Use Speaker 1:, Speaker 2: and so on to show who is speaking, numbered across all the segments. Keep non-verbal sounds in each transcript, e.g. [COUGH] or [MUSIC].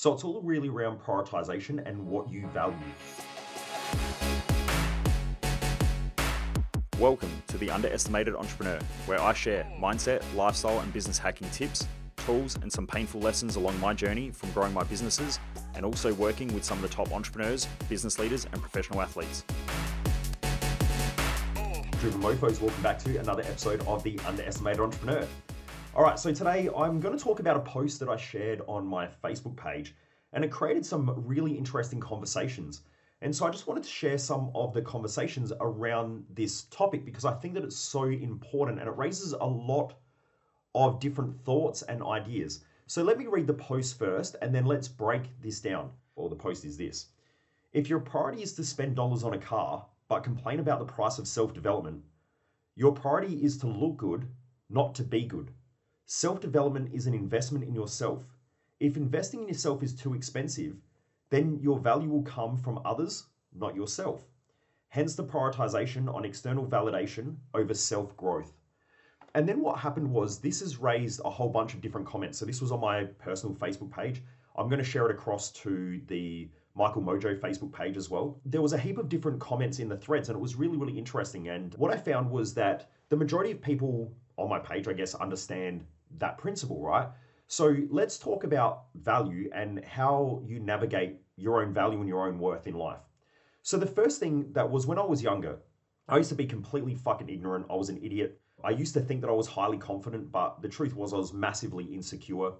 Speaker 1: So it's all really around prioritization and what you value.
Speaker 2: Welcome to the Underestimated Entrepreneur, where I share mindset, lifestyle, and business hacking tips, tools, and some painful lessons along my journey from growing my businesses and also working with some of the top entrepreneurs, business leaders, and professional athletes.
Speaker 1: Driven Mofos, welcome back to another episode of the Underestimated Entrepreneur. All right, so today I'm going to talk about a post that I shared on my Facebook page, and it created some really interesting conversations. And so I just wanted to share some of the conversations around this topic because I think that it's so important and it raises a lot of different thoughts and ideas. So let me read the post first and then let's break this down. Well, the post is this If your priority is to spend dollars on a car, but complain about the price of self development, your priority is to look good, not to be good. Self development is an investment in yourself. If investing in yourself is too expensive, then your value will come from others, not yourself. Hence the prioritization on external validation over self growth. And then what happened was this has raised a whole bunch of different comments. So this was on my personal Facebook page. I'm going to share it across to the Michael Mojo Facebook page as well. There was a heap of different comments in the threads, and it was really, really interesting. And what I found was that the majority of people on my page, I guess, understand that principle, right? So let's talk about value and how you navigate your own value and your own worth in life. So the first thing that was when I was younger, I used to be completely fucking ignorant. I was an idiot. I used to think that I was highly confident, but the truth was I was massively insecure.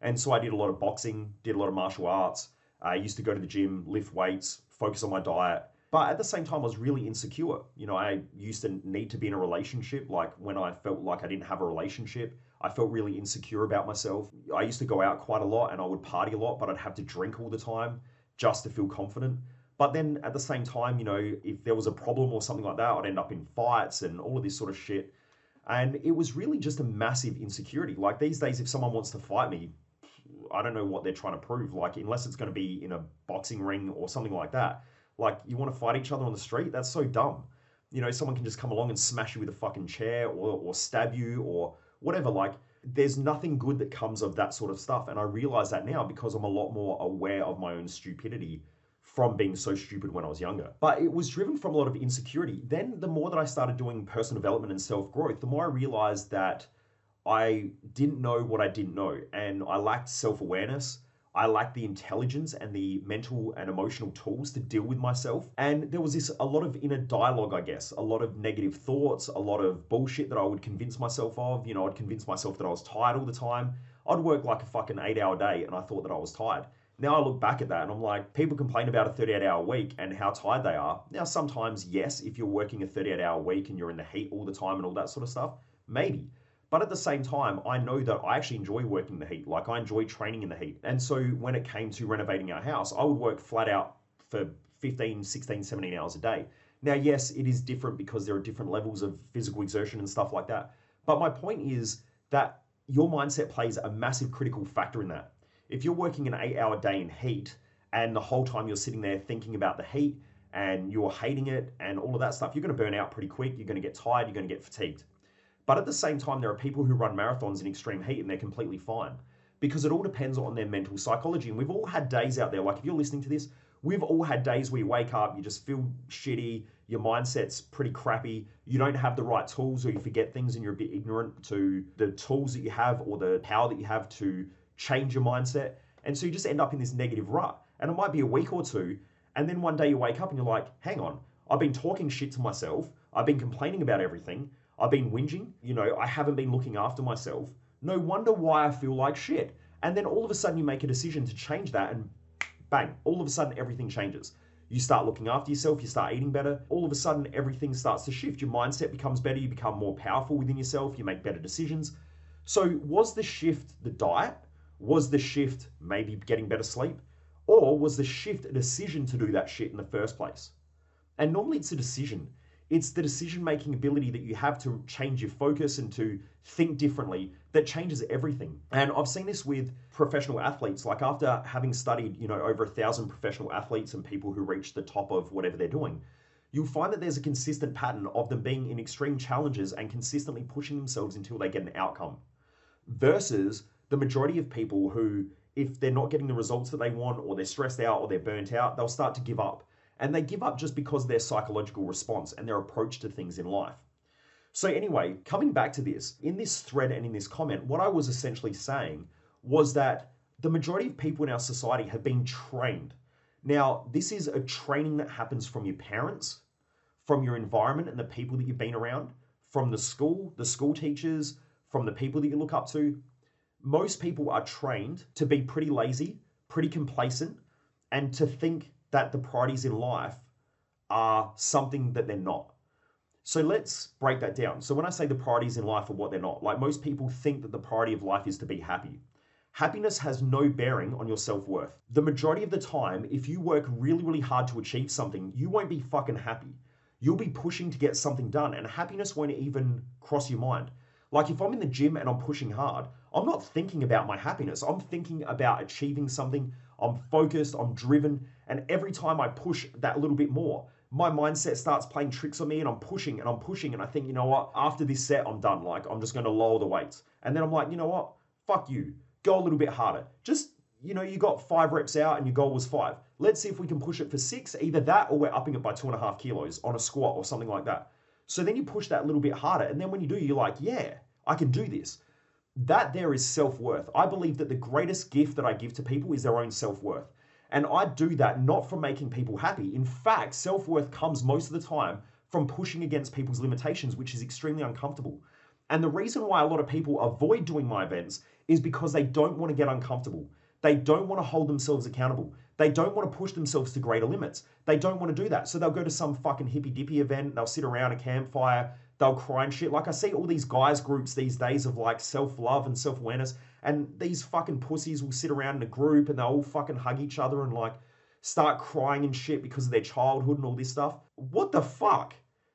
Speaker 1: And so I did a lot of boxing, did a lot of martial arts. I used to go to the gym, lift weights, focus on my diet. But at the same time, I was really insecure. You know, I used to need to be in a relationship. Like when I felt like I didn't have a relationship, I felt really insecure about myself. I used to go out quite a lot and I would party a lot, but I'd have to drink all the time just to feel confident. But then at the same time, you know, if there was a problem or something like that, I'd end up in fights and all of this sort of shit. And it was really just a massive insecurity. Like these days, if someone wants to fight me, I don't know what they're trying to prove. Like, unless it's going to be in a boxing ring or something like that. Like, you want to fight each other on the street? That's so dumb. You know, someone can just come along and smash you with a fucking chair or, or stab you or whatever. Like, there's nothing good that comes of that sort of stuff. And I realize that now because I'm a lot more aware of my own stupidity from being so stupid when I was younger. But it was driven from a lot of insecurity. Then, the more that I started doing personal development and self growth, the more I realized that I didn't know what I didn't know. And I lacked self awareness. I lacked the intelligence and the mental and emotional tools to deal with myself. And there was this a lot of inner dialogue, I guess, a lot of negative thoughts, a lot of bullshit that I would convince myself of. You know, I'd convince myself that I was tired all the time. I'd work like a fucking eight hour day and I thought that I was tired. Now I look back at that and I'm like, people complain about a 38 hour week and how tired they are. Now, sometimes, yes, if you're working a 38 hour week and you're in the heat all the time and all that sort of stuff, maybe. But at the same time, I know that I actually enjoy working in the heat. Like I enjoy training in the heat. And so when it came to renovating our house, I would work flat out for 15, 16, 17 hours a day. Now, yes, it is different because there are different levels of physical exertion and stuff like that. But my point is that your mindset plays a massive critical factor in that. If you're working an eight hour day in heat and the whole time you're sitting there thinking about the heat and you're hating it and all of that stuff, you're going to burn out pretty quick. You're going to get tired. You're going to get fatigued. But at the same time, there are people who run marathons in extreme heat and they're completely fine because it all depends on their mental psychology. And we've all had days out there, like if you're listening to this, we've all had days where you wake up, you just feel shitty, your mindset's pretty crappy, you don't have the right tools or you forget things and you're a bit ignorant to the tools that you have or the power that you have to change your mindset. And so you just end up in this negative rut. And it might be a week or two. And then one day you wake up and you're like, hang on, I've been talking shit to myself. I've been complaining about everything. I've been whinging, you know, I haven't been looking after myself. No wonder why I feel like shit. And then all of a sudden you make a decision to change that and bang, all of a sudden everything changes. You start looking after yourself, you start eating better. All of a sudden everything starts to shift. Your mindset becomes better, you become more powerful within yourself, you make better decisions. So, was the shift the diet? Was the shift maybe getting better sleep? Or was the shift a decision to do that shit in the first place? And normally it's a decision. It's the decision making ability that you have to change your focus and to think differently that changes everything. And I've seen this with professional athletes. Like after having studied, you know, over a thousand professional athletes and people who reach the top of whatever they're doing, you'll find that there's a consistent pattern of them being in extreme challenges and consistently pushing themselves until they get an outcome. Versus the majority of people who if they're not getting the results that they want, or they're stressed out, or they're burnt out, they'll start to give up. And they give up just because of their psychological response and their approach to things in life. So, anyway, coming back to this, in this thread and in this comment, what I was essentially saying was that the majority of people in our society have been trained. Now, this is a training that happens from your parents, from your environment and the people that you've been around, from the school, the school teachers, from the people that you look up to. Most people are trained to be pretty lazy, pretty complacent, and to think that the priorities in life are something that they're not. So let's break that down. So when I say the priorities in life are what they're not, like most people think that the priority of life is to be happy. Happiness has no bearing on your self worth. The majority of the time, if you work really, really hard to achieve something, you won't be fucking happy. You'll be pushing to get something done, and happiness won't even cross your mind. Like if I'm in the gym and I'm pushing hard, I'm not thinking about my happiness. I'm thinking about achieving something. I'm focused, I'm driven, and every time I push that little bit more, my mindset starts playing tricks on me and I'm pushing and I'm pushing and I think, you know what, after this set, I'm done. Like, I'm just going to lower the weights. And then I'm like, you know what, fuck you go a little bit harder. Just, you know, you got five reps out and your goal was five. Let's see if we can push it for six, either that or we're upping it by two and a half kilos on a squat or something like that. So then you push that a little bit harder. And then when you do, you're like, yeah, I can do this. That there is self worth. I believe that the greatest gift that I give to people is their own self worth. And I do that not from making people happy. In fact, self worth comes most of the time from pushing against people's limitations, which is extremely uncomfortable. And the reason why a lot of people avoid doing my events is because they don't want to get uncomfortable. They don't want to hold themselves accountable. They don't want to push themselves to greater limits. They don't want to do that. So they'll go to some fucking hippy dippy event, they'll sit around a campfire, they'll cry and shit. Like I see all these guys groups these days of like self-love and self-awareness, and these fucking pussies will sit around in a group and they'll all fucking hug each other and like start crying and shit because of their childhood and all this stuff. What the fuck?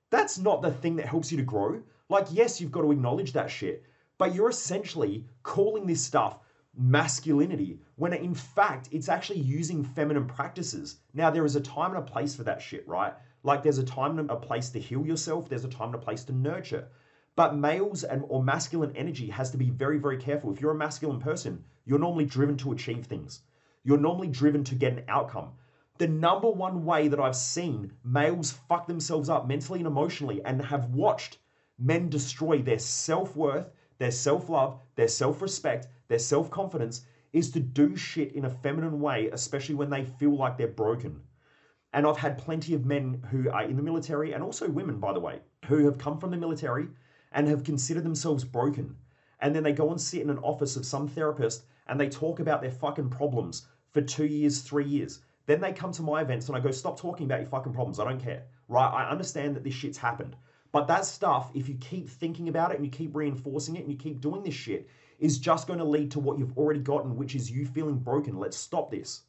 Speaker 1: That's not the thing that helps you to grow. Like, yes, you've got to acknowledge that shit, but you're essentially calling this stuff masculinity when in fact it's actually using feminine practices. Now, there is a time and a place for that shit, right? Like, there's a time and a place to heal yourself, there's a time and a place to nurture. But males and or masculine energy has to be very, very careful. If you're a masculine person, you're normally driven to achieve things. You're normally driven to get an outcome. The number one way that I've seen males fuck themselves up mentally and emotionally and have watched men destroy their self worth their self love, their self respect, their self confidence is to do shit in a feminine way, especially when they feel like they're broken. And I've had plenty of men who are in the military, and also women, by the way, who have come from the military and have considered themselves broken. And then they go and sit in an office of some therapist and they talk about their fucking problems for two years, three years. Then they come to my events and I go, stop talking about your fucking problems. I don't care. Right? I understand that this shit's happened. But that stuff, if you keep thinking about it and you keep reinforcing it and you keep doing this shit, is just going to lead to what you've already gotten, which is you feeling broken. Let's stop this.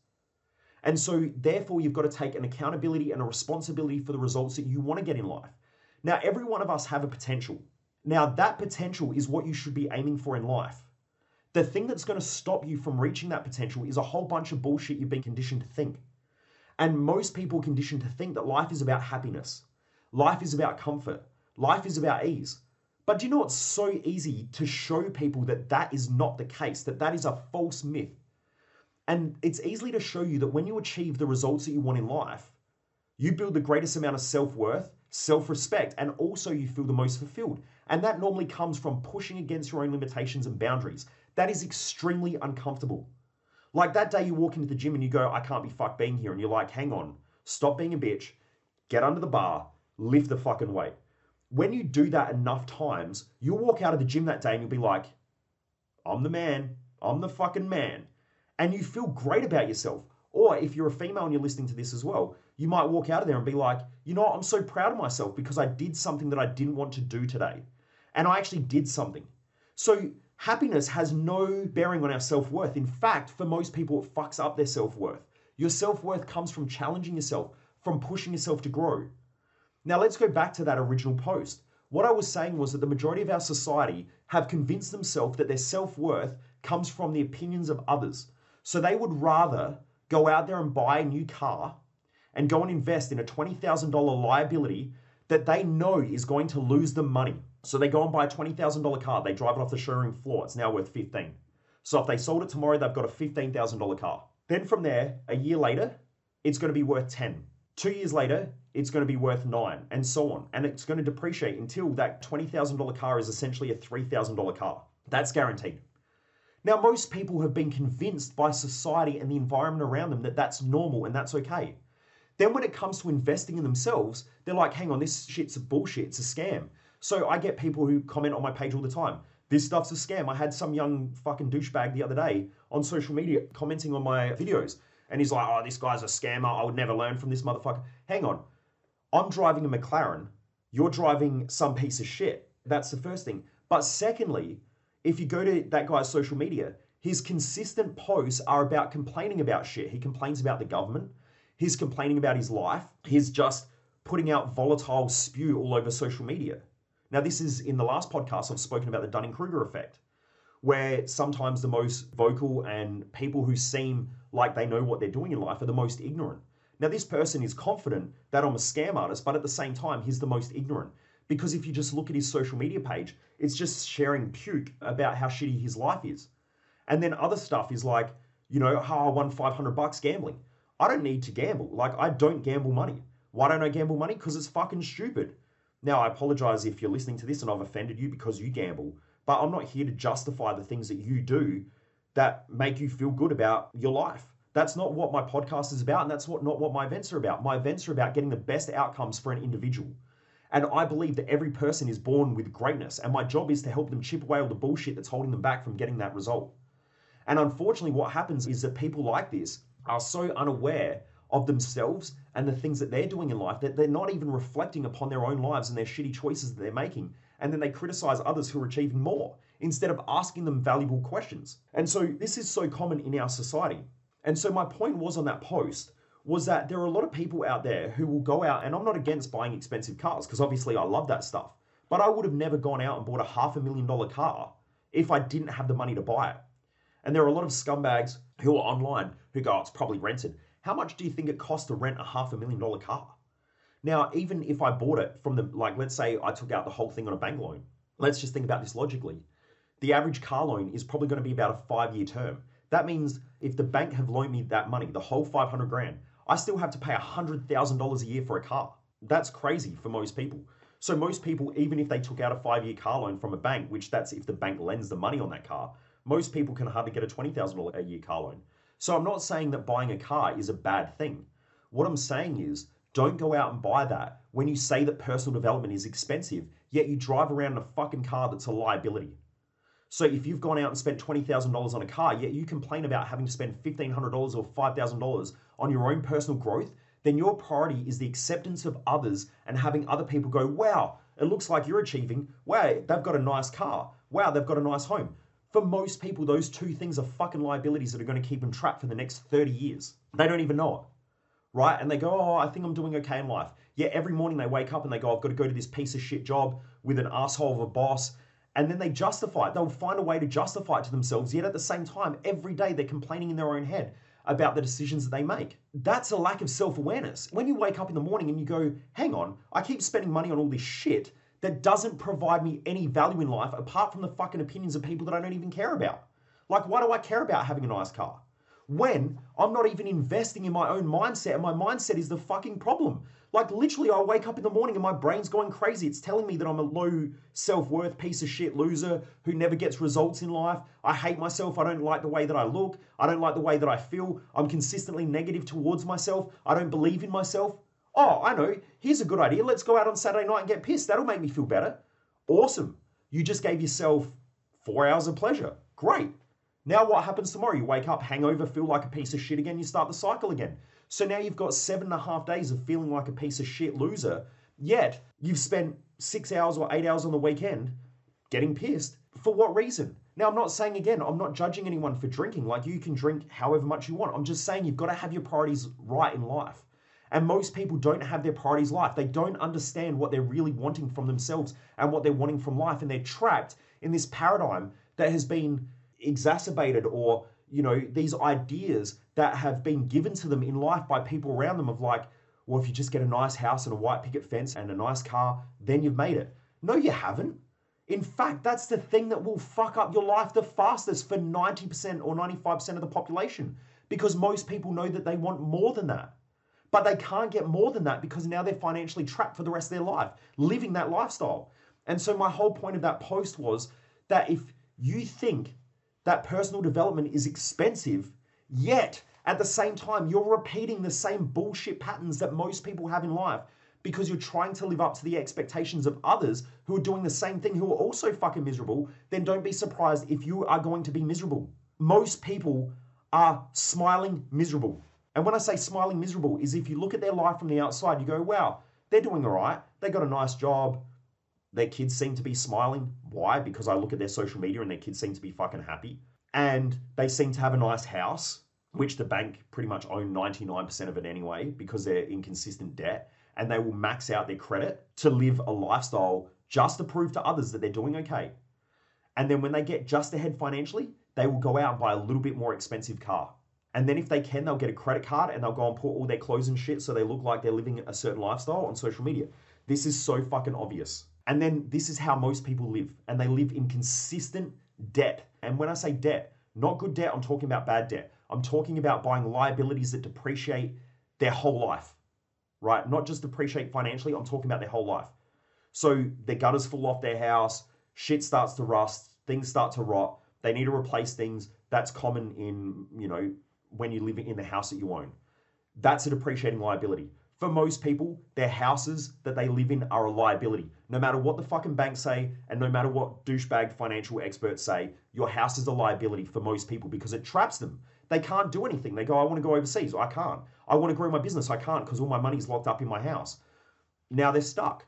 Speaker 1: And so, therefore, you've got to take an accountability and a responsibility for the results that you want to get in life. Now, every one of us have a potential. Now, that potential is what you should be aiming for in life. The thing that's going to stop you from reaching that potential is a whole bunch of bullshit you've been conditioned to think. And most people conditioned to think that life is about happiness. Life is about comfort. Life is about ease. But do you know it's so easy to show people that that is not the case, that that is a false myth? And it's easily to show you that when you achieve the results that you want in life, you build the greatest amount of self worth, self respect, and also you feel the most fulfilled. And that normally comes from pushing against your own limitations and boundaries. That is extremely uncomfortable. Like that day you walk into the gym and you go, I can't be fucked being here. And you're like, hang on, stop being a bitch, get under the bar, lift the fucking weight. When you do that enough times, you'll walk out of the gym that day and you'll be like, I'm the man, I'm the fucking man. And you feel great about yourself. Or if you're a female and you're listening to this as well, you might walk out of there and be like, you know what, I'm so proud of myself because I did something that I didn't want to do today. And I actually did something. So happiness has no bearing on our self worth. In fact, for most people, it fucks up their self worth. Your self worth comes from challenging yourself, from pushing yourself to grow. Now, let's go back to that original post. What I was saying was that the majority of our society have convinced themselves that their self worth comes from the opinions of others. So they would rather go out there and buy a new car and go and invest in a $20,000 liability that they know is going to lose them money. So they go and buy a $20,000 car, they drive it off the showroom floor, it's now worth 15. So if they sold it tomorrow, they've got a $15,000 car. Then from there, a year later, it's going to be worth 10. Two years later, it's going to be worth nine, and so on. And it's going to depreciate until that $20,000 car is essentially a $3,000 car. That's guaranteed. Now, most people have been convinced by society and the environment around them that that's normal and that's okay. Then, when it comes to investing in themselves, they're like, hang on, this shit's a bullshit, it's a scam. So I get people who comment on my page all the time. This stuff's a scam. I had some young fucking douchebag the other day on social media commenting on my videos. And he's like, oh, this guy's a scammer. I would never learn from this motherfucker. Hang on. I'm driving a McLaren. You're driving some piece of shit. That's the first thing. But secondly, if you go to that guy's social media, his consistent posts are about complaining about shit. He complains about the government. He's complaining about his life. He's just putting out volatile spew all over social media. Now, this is in the last podcast, I've spoken about the Dunning Kruger effect, where sometimes the most vocal and people who seem like they know what they're doing in life are the most ignorant. Now, this person is confident that I'm a scam artist, but at the same time, he's the most ignorant. Because if you just look at his social media page, it's just sharing puke about how shitty his life is. And then other stuff is like, you know, how I won 500 bucks gambling. I don't need to gamble. Like, I don't gamble money. Why don't I gamble money? Because it's fucking stupid. Now, I apologize if you're listening to this and I've offended you because you gamble, but I'm not here to justify the things that you do that make you feel good about your life. That's not what my podcast is about, and that's what not what my events are about. My events are about getting the best outcomes for an individual. And I believe that every person is born with greatness, and my job is to help them chip away all the bullshit that's holding them back from getting that result. And unfortunately, what happens is that people like this are so unaware of themselves and the things that they're doing in life that they're not even reflecting upon their own lives and their shitty choices that they're making. And then they criticize others who are achieving more instead of asking them valuable questions. And so this is so common in our society. And so my point was on that post was that there are a lot of people out there who will go out, and I'm not against buying expensive cars because obviously I love that stuff, but I would have never gone out and bought a half a million dollar car if I didn't have the money to buy it. And there are a lot of scumbags who are online who go, oh, it's probably rented. How much do you think it costs to rent a half a million dollar car? Now, even if I bought it from the, like, let's say I took out the whole thing on a bank loan, let's just think about this logically. The average car loan is probably going to be about a five year term. That means if the bank have loaned me that money, the whole 500 grand, I still have to pay $100,000 a year for a car. That's crazy for most people. So most people, even if they took out a five year car loan from a bank, which that's if the bank lends the money on that car, most people can hardly get a $20,000 a year car loan. So I'm not saying that buying a car is a bad thing. What I'm saying is don't go out and buy that when you say that personal development is expensive, yet you drive around in a fucking car that's a liability. So if you've gone out and spent $20,000 on a car, yet you complain about having to spend $1,500 or $5,000 on your own personal growth, then your priority is the acceptance of others and having other people go, wow, it looks like you're achieving. Wow, they've got a nice car. Wow, they've got a nice home. For most people, those two things are fucking liabilities that are going to keep them trapped for the next 30 years. They don't even know it, right? And they go, oh, I think I'm doing okay in life. Yet every morning they wake up and they go, I've got to go to this piece of shit job with an asshole of a boss. And then they justify it. They'll find a way to justify it to themselves. Yet at the same time, every day they're complaining in their own head about the decisions that they make. That's a lack of self awareness. When you wake up in the morning and you go, hang on, I keep spending money on all this shit that doesn't provide me any value in life apart from the fucking opinions of people that I don't even care about. Like, why do I care about having a nice car? When I'm not even investing in my own mindset, and my mindset is the fucking problem. Like, literally, I wake up in the morning and my brain's going crazy. It's telling me that I'm a low self worth piece of shit loser who never gets results in life. I hate myself. I don't like the way that I look. I don't like the way that I feel. I'm consistently negative towards myself. I don't believe in myself. Oh, I know. Here's a good idea. Let's go out on Saturday night and get pissed. That'll make me feel better. Awesome. You just gave yourself four hours of pleasure. Great. Now, what happens tomorrow? You wake up, hangover, feel like a piece of shit again, you start the cycle again. So now you've got seven and a half days of feeling like a piece of shit loser, yet you've spent six hours or eight hours on the weekend getting pissed. For what reason? Now, I'm not saying again, I'm not judging anyone for drinking. Like, you can drink however much you want. I'm just saying you've got to have your priorities right in life. And most people don't have their priorities life. They don't understand what they're really wanting from themselves and what they're wanting from life. And they're trapped in this paradigm that has been exacerbated or, you know, these ideas that have been given to them in life by people around them of like, well, if you just get a nice house and a white picket fence and a nice car, then you've made it. No, you haven't. In fact, that's the thing that will fuck up your life the fastest for 90% or 95% of the population because most people know that they want more than that. But they can't get more than that because now they're financially trapped for the rest of their life, living that lifestyle. And so, my whole point of that post was that if you think that personal development is expensive, yet at the same time, you're repeating the same bullshit patterns that most people have in life because you're trying to live up to the expectations of others who are doing the same thing who are also fucking miserable, then don't be surprised if you are going to be miserable. Most people are smiling miserable. And when I say smiling miserable, is if you look at their life from the outside, you go, wow, they're doing all right. They got a nice job. Their kids seem to be smiling. Why? Because I look at their social media and their kids seem to be fucking happy. And they seem to have a nice house, which the bank pretty much own 99% of it anyway, because they're in consistent debt. And they will max out their credit to live a lifestyle just to prove to others that they're doing okay. And then when they get just ahead financially, they will go out and buy a little bit more expensive car. And then if they can, they'll get a credit card and they'll go and put all their clothes and shit so they look like they're living a certain lifestyle on social media. This is so fucking obvious. And then this is how most people live. And they live in consistent debt. And when I say debt, not good debt, I'm talking about bad debt. I'm talking about buying liabilities that depreciate their whole life, right? Not just depreciate financially, I'm talking about their whole life. So their gutters fall off their house, shit starts to rust, things start to rot. They need to replace things. That's common in, you know, when you live in the house that you own. That's a depreciating liability. For most people, their houses that they live in are a liability. No matter what the fucking banks say, and no matter what douchebag financial experts say, your house is a liability for most people because it traps them. They can't do anything. They go, I want to go overseas. I can't. I want to grow my business. I can't because all my money's locked up in my house. Now they're stuck.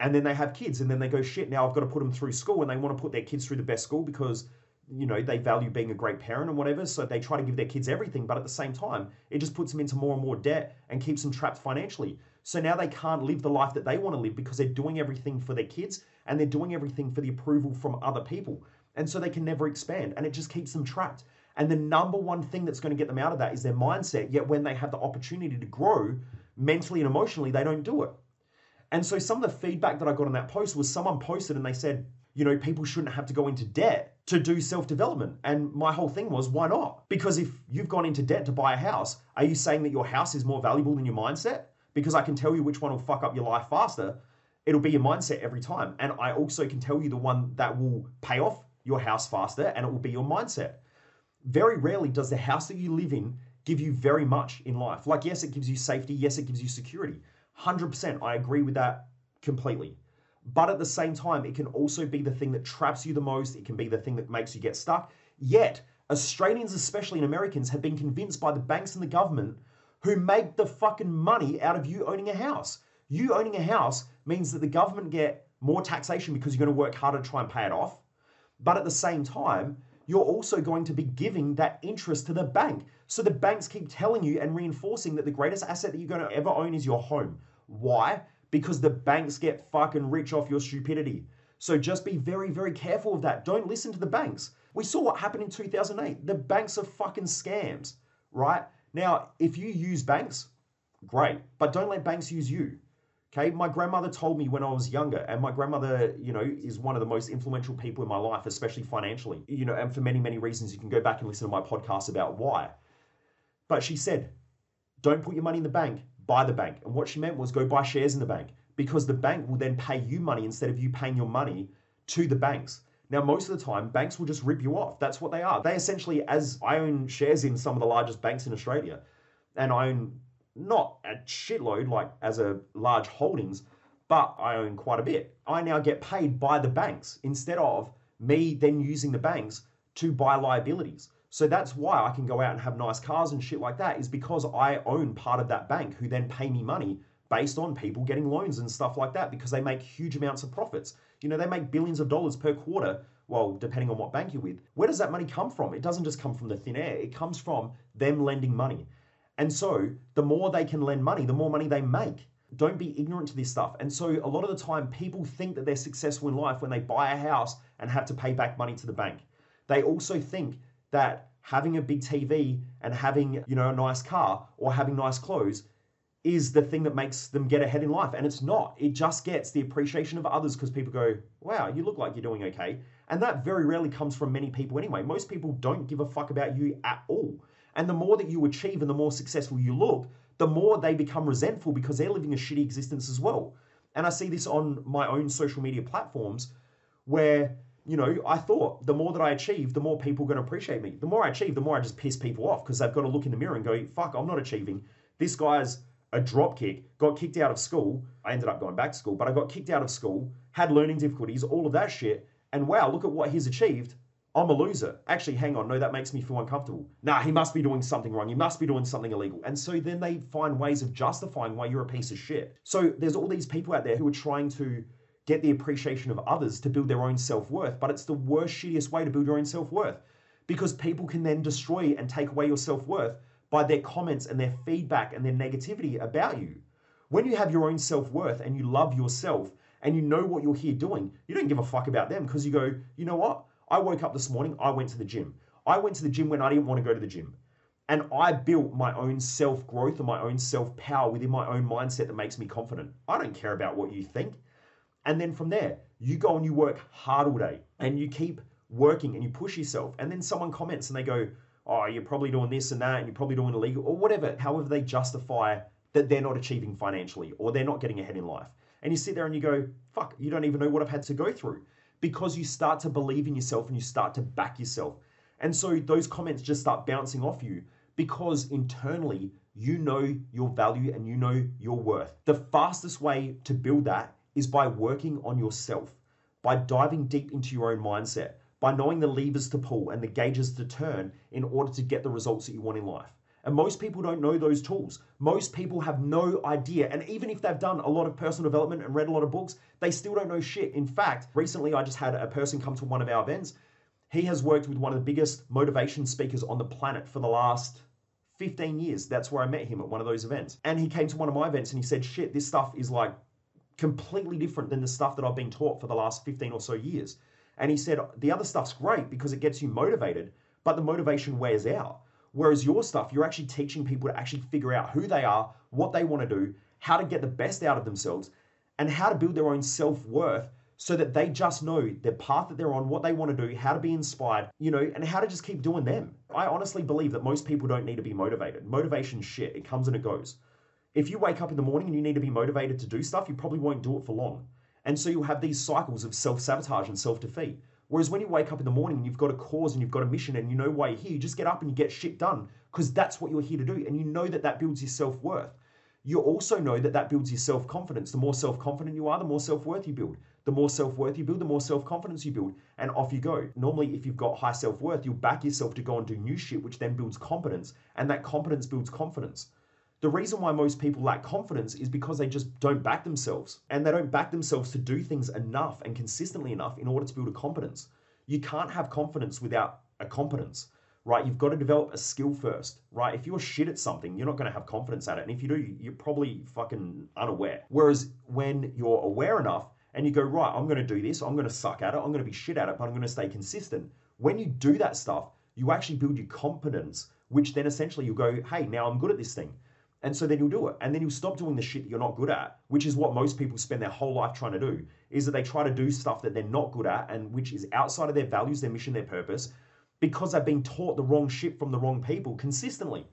Speaker 1: And then they have kids, and then they go, shit, now I've got to put them through school, and they want to put their kids through the best school because you know they value being a great parent and whatever so they try to give their kids everything but at the same time it just puts them into more and more debt and keeps them trapped financially. So now they can't live the life that they want to live because they're doing everything for their kids and they're doing everything for the approval from other people. And so they can never expand and it just keeps them trapped. And the number one thing that's going to get them out of that is their mindset yet when they have the opportunity to grow mentally and emotionally they don't do it. And so some of the feedback that i got on that post was someone posted and they said you know, people shouldn't have to go into debt to do self development. And my whole thing was, why not? Because if you've gone into debt to buy a house, are you saying that your house is more valuable than your mindset? Because I can tell you which one will fuck up your life faster. It'll be your mindset every time. And I also can tell you the one that will pay off your house faster and it will be your mindset. Very rarely does the house that you live in give you very much in life. Like, yes, it gives you safety. Yes, it gives you security. 100%. I agree with that completely. But at the same time, it can also be the thing that traps you the most. It can be the thing that makes you get stuck. Yet, Australians, especially and Americans, have been convinced by the banks and the government who make the fucking money out of you owning a house. You owning a house means that the government get more taxation because you're going to work harder to try and pay it off. But at the same time, you're also going to be giving that interest to the bank. So the banks keep telling you and reinforcing that the greatest asset that you're going to ever own is your home. Why? Because the banks get fucking rich off your stupidity. So just be very, very careful of that. Don't listen to the banks. We saw what happened in 2008. The banks are fucking scams, right? Now, if you use banks, great, but don't let banks use you. Okay, my grandmother told me when I was younger, and my grandmother, you know, is one of the most influential people in my life, especially financially, you know, and for many, many reasons. You can go back and listen to my podcast about why. But she said, don't put your money in the bank buy the bank. And what she meant was go buy shares in the bank because the bank will then pay you money instead of you paying your money to the banks. Now, most of the time, banks will just rip you off. That's what they are. They essentially, as I own shares in some of the largest banks in Australia, and I own not a shitload, like as a large holdings, but I own quite a bit. I now get paid by the banks instead of me then using the banks to buy liabilities. So that's why I can go out and have nice cars and shit like that, is because I own part of that bank who then pay me money based on people getting loans and stuff like that because they make huge amounts of profits. You know, they make billions of dollars per quarter, well, depending on what bank you're with. Where does that money come from? It doesn't just come from the thin air, it comes from them lending money. And so the more they can lend money, the more money they make. Don't be ignorant to this stuff. And so a lot of the time, people think that they're successful in life when they buy a house and have to pay back money to the bank. They also think that having a big TV and having, you know, a nice car or having nice clothes is the thing that makes them get ahead in life. And it's not. It just gets the appreciation of others because people go, wow, you look like you're doing okay. And that very rarely comes from many people anyway. Most people don't give a fuck about you at all. And the more that you achieve and the more successful you look, the more they become resentful because they're living a shitty existence as well. And I see this on my own social media platforms where, you know, I thought the more that I achieve, the more people are going to appreciate me. The more I achieve, the more I just piss people off because they've got to look in the mirror and go, fuck, I'm not achieving. This guy's a drop kick, got kicked out of school. I ended up going back to school, but I got kicked out of school, had learning difficulties, all of that shit. And wow, look at what he's achieved. I'm a loser. Actually, hang on, no, that makes me feel uncomfortable. Nah, he must be doing something wrong. He must be doing something illegal. And so then they find ways of justifying why you're a piece of shit. So there's all these people out there who are trying to get the appreciation of others to build their own self worth, but it's the worst, shittiest way to build your own self worth because people can then destroy and take away your self worth by their comments and their feedback and their negativity about you. When you have your own self worth and you love yourself and you know what you're here doing, you don't give a fuck about them because you go, you know what? I woke up this morning, I went to the gym. I went to the gym when I didn't want to go to the gym. And I built my own self growth and my own self power within my own mindset that makes me confident. I don't care about what you think. And then from there, you go and you work hard all day and you keep working and you push yourself. And then someone comments and they go, oh, you're probably doing this and that, and you're probably doing illegal, or whatever, however they justify that they're not achieving financially or they're not getting ahead in life. And you sit there and you go, fuck, you don't even know what I've had to go through because you start to believe in yourself and you start to back yourself. And so those comments just start bouncing off you because internally you know your value and you know your worth. The fastest way to build that is by working on yourself, by diving deep into your own mindset, by knowing the levers to pull and the gauges to turn in order to get the results that you want in life. And most people don't know those tools. Most people have no idea. And even if they've done a lot of personal development and read a lot of books, they still don't know shit. In fact, recently I just had a person come to one of our events. He has worked with one of the biggest motivation speakers on the planet for the last 15 years. That's where I met him at one of those events. And he came to one of my events and he said, shit, this stuff is like completely different than the stuff that I've been taught for the last 15 or so years. And he said, the other stuff's great because it gets you motivated, but the motivation wears out. Whereas your stuff, you're actually teaching people to actually figure out who they are, what they want to do, how to get the best out of themselves, and how to build their own self worth so that they just know the path that they're on, what they want to do, how to be inspired, you know, and how to just keep doing them. I honestly believe that most people don't need to be motivated. Motivation shit, it comes and it goes. If you wake up in the morning and you need to be motivated to do stuff, you probably won't do it for long. And so you'll have these cycles of self sabotage and self defeat. Whereas when you wake up in the morning and you've got a cause and you've got a mission and you know why you're here, you just get up and you get shit done because that's what you're here to do. And you know that that builds your self worth. You also know that that builds your self confidence. The more self confident you are, the more self worth you build. The more self worth you build, the more self confidence you build. And off you go. Normally, if you've got high self worth, you'll back yourself to go and do new shit, which then builds competence. And that competence builds confidence. The reason why most people lack confidence is because they just don't back themselves. And they don't back themselves to do things enough and consistently enough in order to build a competence. You can't have confidence without a competence, right? You've got to develop a skill first, right? If you're shit at something, you're not going to have confidence at it. And if you do, you're probably fucking unaware. Whereas when you're aware enough and you go, right, I'm going to do this, I'm going to suck at it, I'm going to be shit at it, but I'm going to stay consistent. When you do that stuff, you actually build your competence, which then essentially you go, hey, now I'm good at this thing. And so then you'll do it. And then you'll stop doing the shit that you're not good at, which is what most people spend their whole life trying to do, is that they try to do stuff that they're not good at and which is outside of their values, their mission, their purpose, because they've been taught the wrong shit from the wrong people consistently.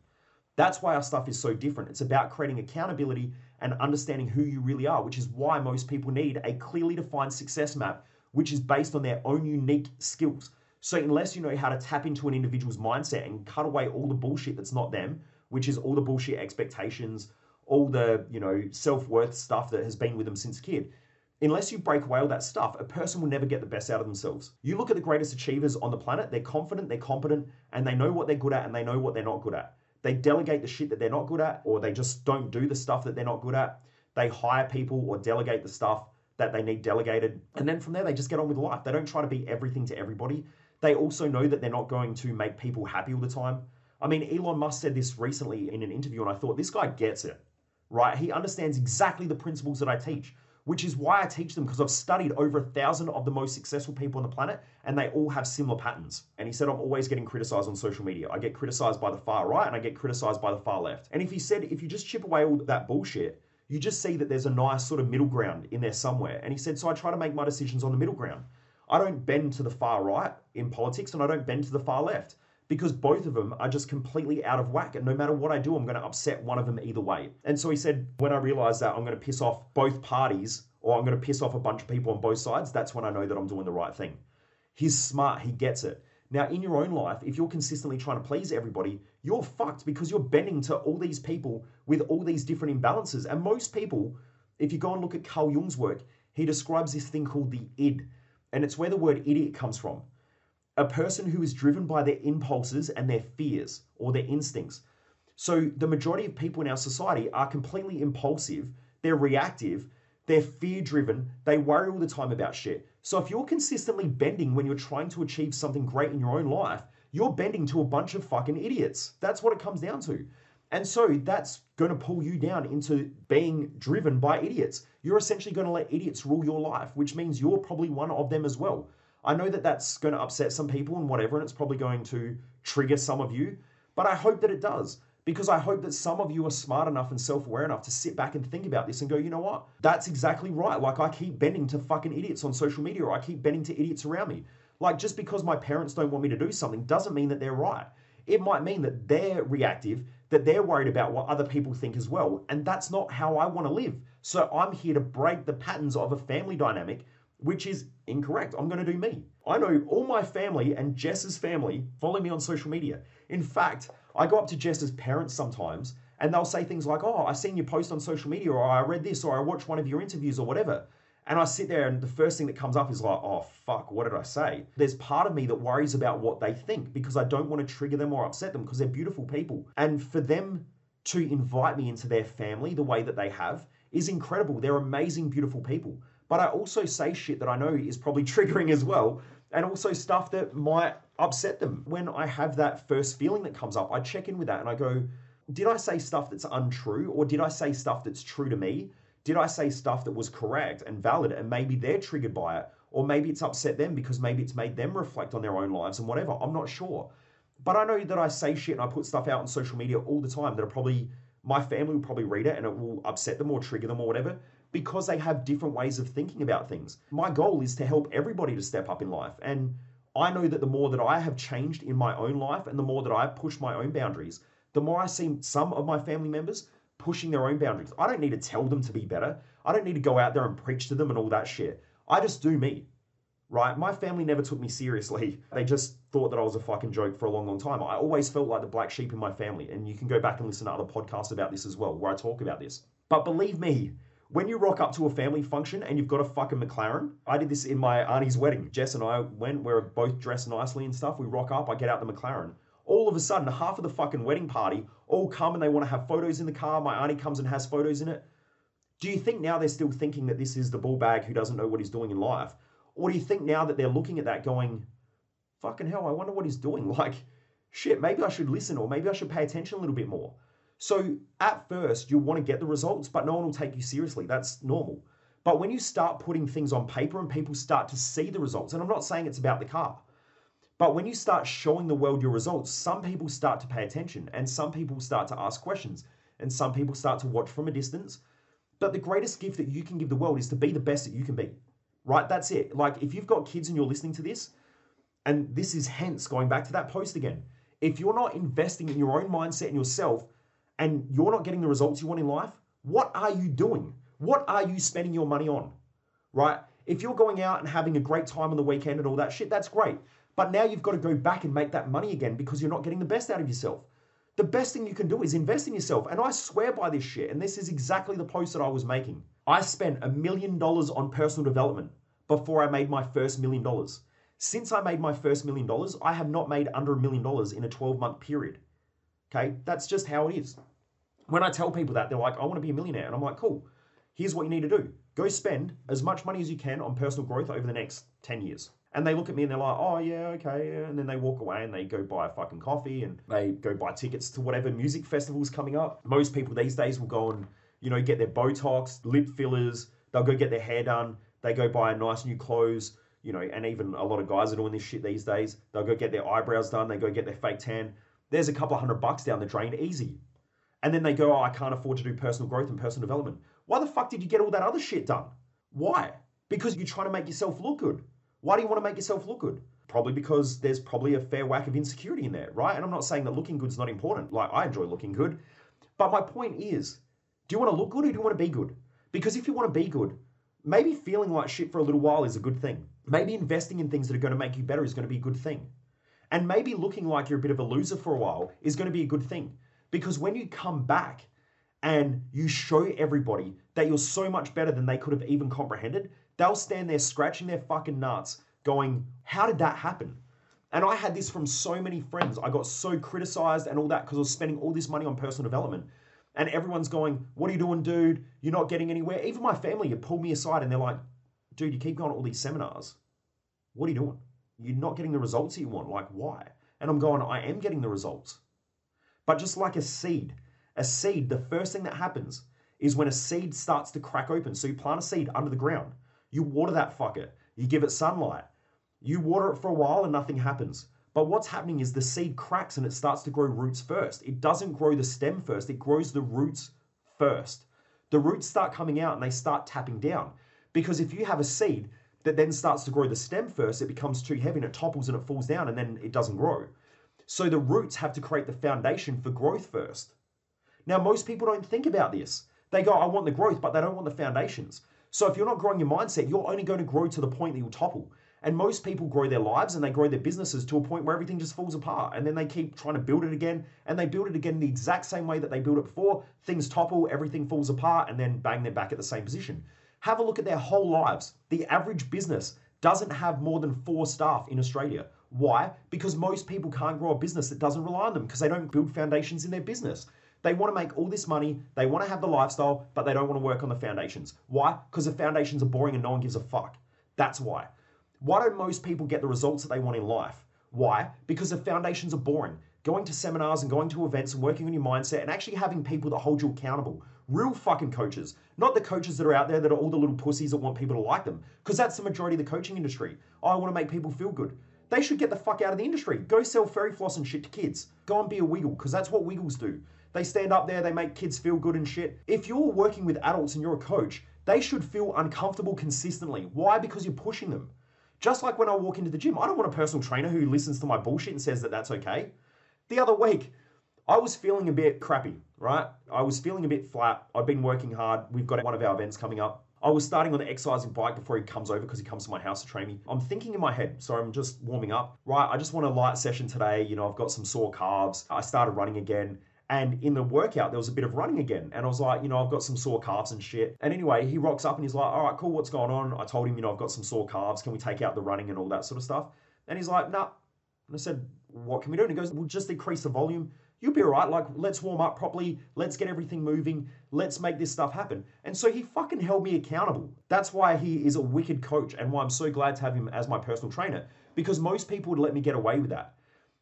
Speaker 1: That's why our stuff is so different. It's about creating accountability and understanding who you really are, which is why most people need a clearly defined success map, which is based on their own unique skills. So, unless you know how to tap into an individual's mindset and cut away all the bullshit that's not them, which is all the bullshit expectations, all the, you know, self-worth stuff that has been with them since kid. Unless you break away all that stuff, a person will never get the best out of themselves. You look at the greatest achievers on the planet, they're confident, they're competent, and they know what they're good at and they know what they're not good at. They delegate the shit that they're not good at, or they just don't do the stuff that they're not good at. They hire people or delegate the stuff that they need delegated. And then from there, they just get on with life. They don't try to be everything to everybody. They also know that they're not going to make people happy all the time. I mean, Elon Musk said this recently in an interview, and I thought this guy gets it, right? He understands exactly the principles that I teach, which is why I teach them because I've studied over a thousand of the most successful people on the planet and they all have similar patterns. And he said, I'm always getting criticized on social media. I get criticized by the far right and I get criticized by the far left. And if he said, if you just chip away all that bullshit, you just see that there's a nice sort of middle ground in there somewhere. And he said, so I try to make my decisions on the middle ground. I don't bend to the far right in politics and I don't bend to the far left because both of them are just completely out of whack. And no matter what I do, I'm going to upset one of them either way. And so he said, when I realize that I'm going to piss off both parties or I'm going to piss off a bunch of people on both sides, that's when I know that I'm doing the right thing. He's smart, he gets it. Now, in your own life, if you're consistently trying to please everybody, you're fucked because you're bending to all these people with all these different imbalances. And most people, if you go and look at Carl Jung's work, he describes this thing called the id. And it's where the word idiot comes from a person who is driven by their impulses and their fears or their instincts. So the majority of people in our society are completely impulsive, they're reactive, they're fear driven, they worry all the time about shit. So if you're consistently bending when you're trying to achieve something great in your own life, you're bending to a bunch of fucking idiots. That's what it comes down to. And so that's going to pull you down into being driven by idiots. You're essentially going to let idiots rule your life, which means you're probably one of them as well. I know that that's going to upset some people and whatever, and it's probably going to trigger some of you, but I hope that it does because I hope that some of you are smart enough and self aware enough to sit back and think about this and go, you know what? That's exactly right. Like, I keep bending to fucking idiots on social media, or I keep bending to idiots around me. Like, just because my parents don't want me to do something doesn't mean that they're right. It might mean that they're reactive, that they're worried about what other people think as well. And that's not how I want to live. So I'm here to break the patterns of a family dynamic which is incorrect. I'm going to do me. I know all my family and Jess's family follow me on social media. In fact, I go up to Jess's parents sometimes and they'll say things like, Oh, I've seen you post on social media, or I read this, or I watched one of your interviews, or whatever. And I sit there and the first thing that comes up is like, oh, fuck, what did I say? There's part of me that worries about what they think because I don't want to trigger them or upset them because they're beautiful people. And for them to invite me into their family the way that they have is incredible. They're amazing, beautiful people but I also say shit that I know is probably [LAUGHS] triggering as well, and also stuff that might upset them. When I have that first feeling that comes up, I check in with that and I go, did I say stuff that's untrue, or did I say stuff that's true to me? Did I say stuff that was correct and valid, and maybe they're triggered by it, or maybe it's upset them because maybe it's made them reflect on their own lives and whatever? I'm not sure. But I know that I say shit and I put stuff out on social media all the time that are probably my family will probably read it and it will upset them or trigger them or whatever because they have different ways of thinking about things. My goal is to help everybody to step up in life. And I know that the more that I have changed in my own life and the more that I push my own boundaries, the more I see some of my family members pushing their own boundaries. I don't need to tell them to be better. I don't need to go out there and preach to them and all that shit. I just do me. Right? My family never took me seriously. [LAUGHS] They just thought that I was a fucking joke for a long, long time. I always felt like the black sheep in my family. And you can go back and listen to other podcasts about this as well, where I talk about this. But believe me, when you rock up to a family function and you've got a fucking McLaren, I did this in my auntie's wedding. Jess and I went, we're both dressed nicely and stuff. We rock up, I get out the McLaren. All of a sudden, half of the fucking wedding party all come and they want to have photos in the car. My auntie comes and has photos in it. Do you think now they're still thinking that this is the bull bag who doesn't know what he's doing in life? Or do you think now that they're looking at that going, fucking hell, I wonder what he's doing? [LAUGHS] Like, shit, maybe I should listen or maybe I should pay attention a little bit more. So at first, you'll want to get the results, but no one will take you seriously. That's normal. But when you start putting things on paper and people start to see the results, and I'm not saying it's about the car, but when you start showing the world your results, some people start to pay attention and some people start to ask questions and some people start to watch from a distance. But the greatest gift that you can give the world is to be the best that you can be, right? That's it. Like if you've got kids and you're listening to this, and this is hence going back to that post again, if you're not investing in your own mindset and yourself, and you're not getting the results you want in life, what are you doing? What are you spending your money on? Right? If you're going out and having a great time on the weekend and all that shit, that's great. But now you've got to go back and make that money again because you're not getting the best out of yourself. The best thing you can do is invest in yourself. And I swear by this shit, and this is exactly the post that I was making. I spent a million dollars on personal development before I made my first million dollars. Since I made my first million dollars, I have not made under a million dollars in a 12 month period. Okay, that's just how it is. When I tell people that, they're like, I want to be a millionaire. And I'm like, cool, here's what you need to do go spend as much money as you can on personal growth over the next 10 years. And they look at me and they're like, oh, yeah, okay. And then they walk away and they go buy a fucking coffee and they go buy tickets to whatever music festival's coming up. Most people these days will go and, you know, get their Botox, lip fillers, They'll go get their hair done. They go buy a nice new clothes, you know, and even a lot of guys are doing this shit these days. They'll go get their eyebrows done. They go get their fake tan. There's a couple hundred bucks down the drain, easy. And then they go, oh, I can't afford to do personal growth and personal development. Why the fuck did you get all that other shit done? Why? Because you're trying to make yourself look good. Why do you want to make yourself look good? Probably because there's probably a fair whack of insecurity in there, right? And I'm not saying that looking good's not important. Like, I enjoy looking good. But my point is, do you want to look good or do you want to be good? Because if you want to be good, maybe feeling like shit for a little while is a good thing. Maybe investing in things that are going to make you better is going to be a good thing. And maybe looking like you're a bit of a loser for a while is going to be a good thing. Because when you come back and you show everybody that you're so much better than they could have even comprehended, they'll stand there scratching their fucking nuts, going, How did that happen? And I had this from so many friends. I got so criticized and all that because I was spending all this money on personal development. And everyone's going, What are you doing, dude? You're not getting anywhere. Even my family have pulled me aside and they're like, Dude, you keep going to all these seminars. What are you doing? You're not getting the results that you want. Like, why? And I'm going, I am getting the results. But just like a seed, a seed, the first thing that happens is when a seed starts to crack open. So you plant a seed under the ground, you water that fucker, you give it sunlight, you water it for a while and nothing happens. But what's happening is the seed cracks and it starts to grow roots first. It doesn't grow the stem first, it grows the roots first. The roots start coming out and they start tapping down. Because if you have a seed that then starts to grow the stem first, it becomes too heavy and it topples and it falls down and then it doesn't grow. So the roots have to create the foundation for growth first. Now, most people don't think about this. They go, I want the growth, but they don't want the foundations. So if you're not growing your mindset, you're only going to grow to the point that you'll topple. And most people grow their lives and they grow their businesses to a point where everything just falls apart. And then they keep trying to build it again and they build it again the exact same way that they built it before. Things topple, everything falls apart, and then bang, they're back at the same position. Have a look at their whole lives. The average business doesn't have more than four staff in Australia. Why? Because most people can't grow a business that doesn't rely on them because they don't build foundations in their business. They want to make all this money, they want to have the lifestyle, but they don't want to work on the foundations. Why? Because the foundations are boring and no one gives a fuck. That's why. Why don't most people get the results that they want in life? Why? Because the foundations are boring. Going to seminars and going to events and working on your mindset and actually having people that hold you accountable. Real fucking coaches. Not the coaches that are out there that are all the little pussies that want people to like them. Because that's the majority of the coaching industry. I want to make people feel good. They should get the fuck out of the industry. Go sell fairy floss and shit to kids. Go and be a wiggle, because that's what wiggles do. They stand up there, they make kids feel good and shit. If you're working with adults and you're a coach, they should feel uncomfortable consistently. Why? Because you're pushing them. Just like when I walk into the gym, I don't want a personal trainer who listens to my bullshit and says that that's okay. The other week, I was feeling a bit crappy, right? I was feeling a bit flat. I've been working hard. We've got one of our events coming up. I was starting on the exercising bike before he comes over because he comes to my house to train me. I'm thinking in my head, so I'm just warming up. Right, I just want a light session today. You know, I've got some sore calves. I started running again. And in the workout, there was a bit of running again. And I was like, you know, I've got some sore calves and shit. And anyway, he rocks up and he's like, all right, cool, what's going on? I told him, you know, I've got some sore calves. Can we take out the running and all that sort of stuff? And he's like, nah. And I said, what can we do? And he goes, we'll just decrease the volume you'll be all right. Like, let's warm up properly. Let's get everything moving. Let's make this stuff happen. And so he fucking held me accountable. That's why he is a wicked coach and why I'm so glad to have him as my personal trainer because most people would let me get away with that.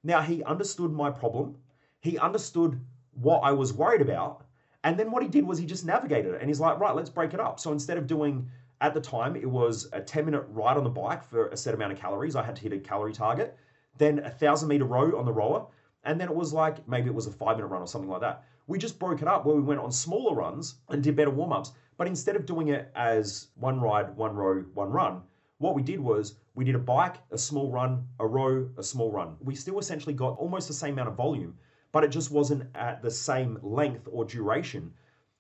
Speaker 1: Now, he understood my problem. He understood what I was worried about. And then what he did was he just navigated it and he's like, right, let's break it up. So instead of doing, at the time, it was a 10 minute ride on the bike for a set amount of calories. I had to hit a calorie target. Then a thousand meter row on the rower and then it was like maybe it was a five minute run or something like that. We just broke it up where we went on smaller runs and did better warm ups. But instead of doing it as one ride, one row, one run, what we did was we did a bike, a small run, a row, a small run. We still essentially got almost the same amount of volume, but it just wasn't at the same length or duration.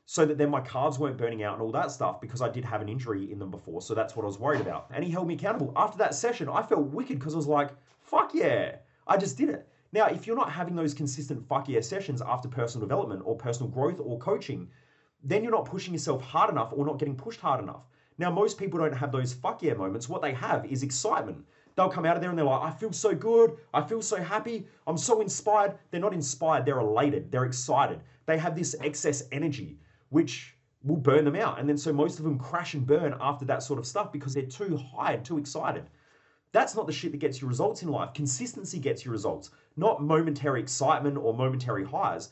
Speaker 1: So that then my calves weren't burning out and all that stuff because I did have an injury in them before. So that's what I was worried about. And he held me accountable. After that session, I felt wicked because I was like, fuck yeah, I just did it. Now, if you're not having those consistent fuck yeah sessions after personal development or personal growth or coaching, then you're not pushing yourself hard enough or not getting pushed hard enough. Now, most people don't have those fuck yeah moments. What they have is excitement. They'll come out of there and they're like, I feel so good. I feel so happy. I'm so inspired. They're not inspired. They're elated. They're excited. They have this excess energy, which will burn them out. And then so most of them crash and burn after that sort of stuff because they're too high, too excited. That's not the shit that gets you results in life. Consistency gets you results, not momentary excitement or momentary highs.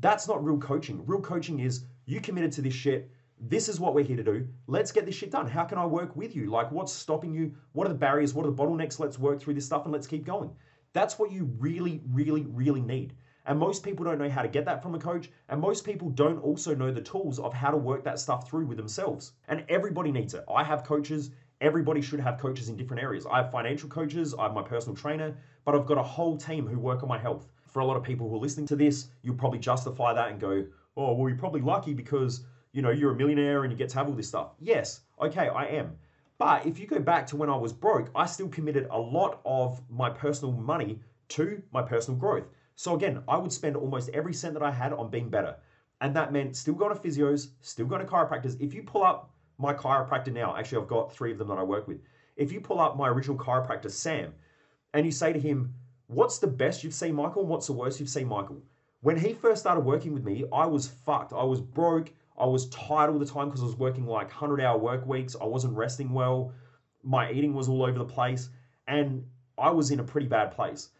Speaker 1: That's not real coaching. Real coaching is you committed to this shit. This is what we're here to do. Let's get this shit done. How can I work with you? Like, what's stopping you? What are the barriers? What are the bottlenecks? Let's work through this stuff and let's keep going. That's what you really, really, really need. And most people don't know how to get that from a coach. And most people don't also know the tools of how to work that stuff through with themselves. And everybody needs it. I have coaches. Everybody should have coaches in different areas. I have financial coaches, I have my personal trainer, but I've got a whole team who work on my health. For a lot of people who are listening to this, you'll probably justify that and go, oh, well, you're probably lucky because, you know, you're a millionaire and you get to have all this stuff. Yes, okay, I am. But if you go back to when I was broke, I still committed a lot of my personal money to my personal growth. So again, I would spend almost every cent that I had on being better. And that meant still going to physios, still going to chiropractors. If you pull up my chiropractor now, actually, I've got three of them that I work with. If you pull up my original chiropractor, Sam, and you say to him, What's the best you've seen, Michael? And what's the worst you've seen, Michael? When he first started working with me, I was fucked. I was broke. I was tired all the time because I was working like 100 hour work weeks. I wasn't resting well. My eating was all over the place. And I was in a pretty bad place.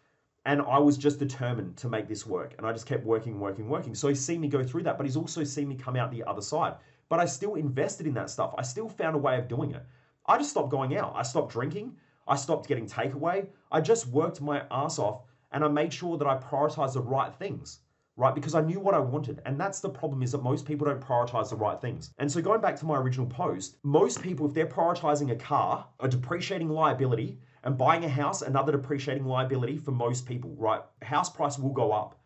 Speaker 1: And I was just determined to make this work. And I just kept working, working, working. So he's seen me go through that, but he's also seen me come out the other side. But I still invested in that stuff. I still found a way of doing it. I just stopped going out. I stopped drinking. I stopped getting takeaway. I just worked my ass off and I made sure that I prioritized the right things right? Because I knew what I wanted. And that's the problem is that most people don't prioritize the right things. And so going back to my original post, most people, if they're prioritizing a car, a depreciating liability, and buying a house, another depreciating liability for most people, right? House price will go up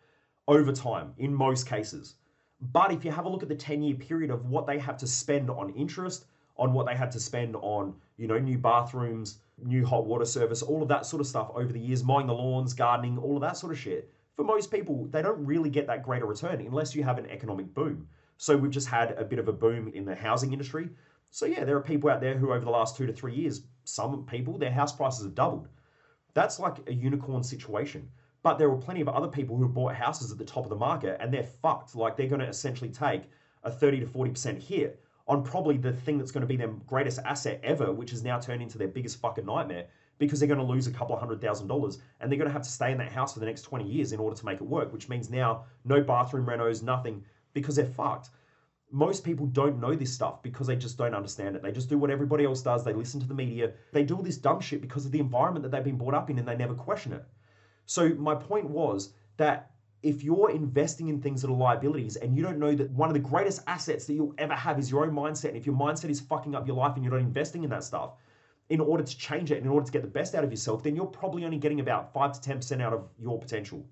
Speaker 1: over time in most cases. But if you have a look at the 10 year period of what they have to spend on interest, on what they had to spend on, you know, new bathrooms, new hot water service, all of that sort of stuff over the years, mowing the lawns, gardening, all of that sort of shit. For most people, they don't really get that greater return unless you have an economic boom. So we've just had a bit of a boom in the housing industry. So yeah, there are people out there who over the last two to three years some people, their house prices have doubled. That's like a unicorn situation. But there were plenty of other people who bought houses at the top of the market and they're fucked. Like they're going to essentially take a 30 to 40% hit on probably the thing that's going to be their greatest asset ever, which has now turned into their biggest fucking nightmare because they're going to lose a couple of hundred thousand dollars and they're going to have to stay in that house for the next 20 years in order to make it work, which means now no bathroom renos, nothing because they're fucked most people don't know this stuff because they just don't understand it. They just do what everybody else does. They listen to the media. They do all this dumb shit because of the environment that they've been brought up in and they never question it. So, my point was that if you're investing in things that are liabilities and you don't know that one of the greatest assets that you'll ever have is your own mindset, and if your mindset is fucking up your life and you're not investing in that stuff in order to change it and in order to get the best out of yourself, then you're probably only getting about 5 to 10% out of your potential.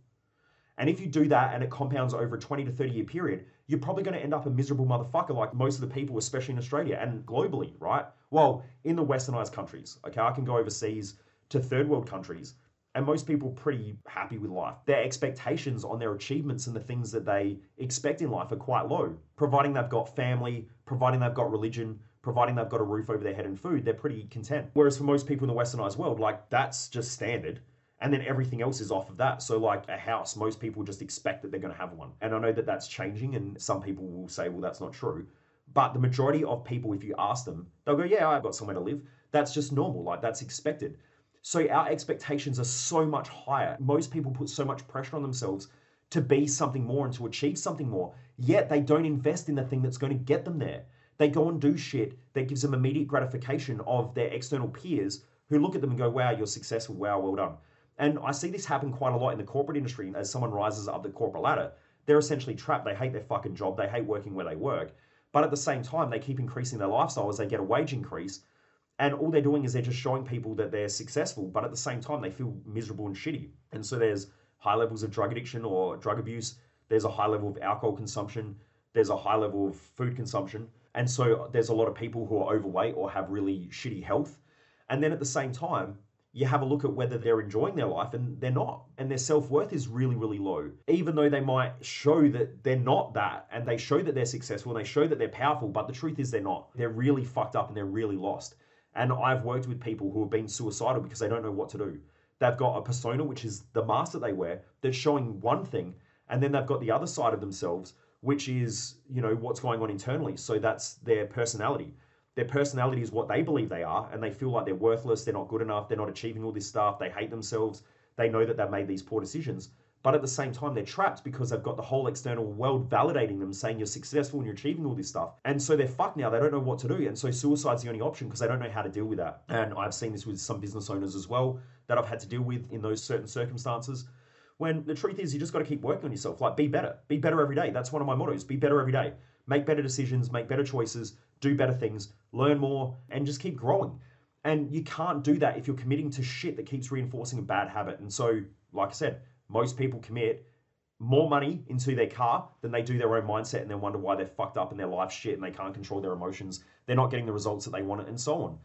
Speaker 1: And if you do that and it compounds over a 20 to 30 year period, you're probably going to end up a miserable motherfucker like most of the people, especially in Australia and globally, right? Well, in the westernized countries, okay, I can go overseas to third world countries and most people pretty happy with life. Their expectations on their achievements and the things that they expect in life are quite low. Providing they've got family, providing they've got religion, providing they've got a roof over their head and food, they're pretty content. Whereas for most people in the westernized world, like that's just standard and then everything else is off of that. So, like a house, most people just expect that they're going to have one. And I know that that's changing, and some people will say, well, that's not true. But the majority of people, if you ask them, they'll go, yeah, I've got somewhere to live. That's just normal, like that's expected. So, our expectations are so much higher. Most people put so much pressure on themselves to be something more and to achieve something more, yet they don't invest in the thing that's going to get them there. They go and do shit that gives them immediate gratification of their external peers who look at them and go, wow, you're successful, wow, well done. And I see this happen quite a lot in the corporate industry. As someone rises up the corporate ladder, they're essentially trapped. They hate their fucking job. They hate working where they work. But at the same time, they keep increasing their lifestyle as they get a wage increase. And all they're doing is they're just showing people that they're successful. But at the same time, they feel miserable and shitty. And so there's high levels of drug addiction or drug abuse. There's a high level of alcohol consumption. There's a high level of food consumption. And so there's a lot of people who are overweight or have really shitty health. And then at the same time, you have a look at whether they're enjoying their life and they're not. And their self worth is really, really low. Even though they might show that they're not that and they show that they're successful and they show that they're powerful, but the truth is they're not. They're really fucked up and they're really lost. And I've worked with people who have been suicidal because they don't know what to do. They've got a persona, which is the mask that they wear, that's showing one thing, and then they've got the other side of themselves, which is, you know, what's going on internally. So that's their personality their personality is what they believe they are, and they feel like they're worthless, they're not good enough, they're not achieving all this stuff, they hate themselves, they know that they've made these poor decisions. But at the same time, they're trapped because they've got the whole external world validating them, saying you're successful and you're achieving all this stuff. And so they're fucked now. They don't know what to do. And so suicide's the only option because they don't know how to deal with that. And I've seen this with some business owners as well that I've had to deal with in those certain circumstances. When the truth is, you just got to keep working on yourself. Like, be better. Be better every day. That's one of my mottos. Be better every day. Make better decisions, make better choices, do better things, learn more, and just keep growing. And you can't do that if you're committing to shit that keeps reinforcing a bad habit. And so, like I said, most people commit more money into their car than they do their own mindset and then wonder why they're fucked up in their life shit and they can't control their emotions. They're not getting the results that they want and so on.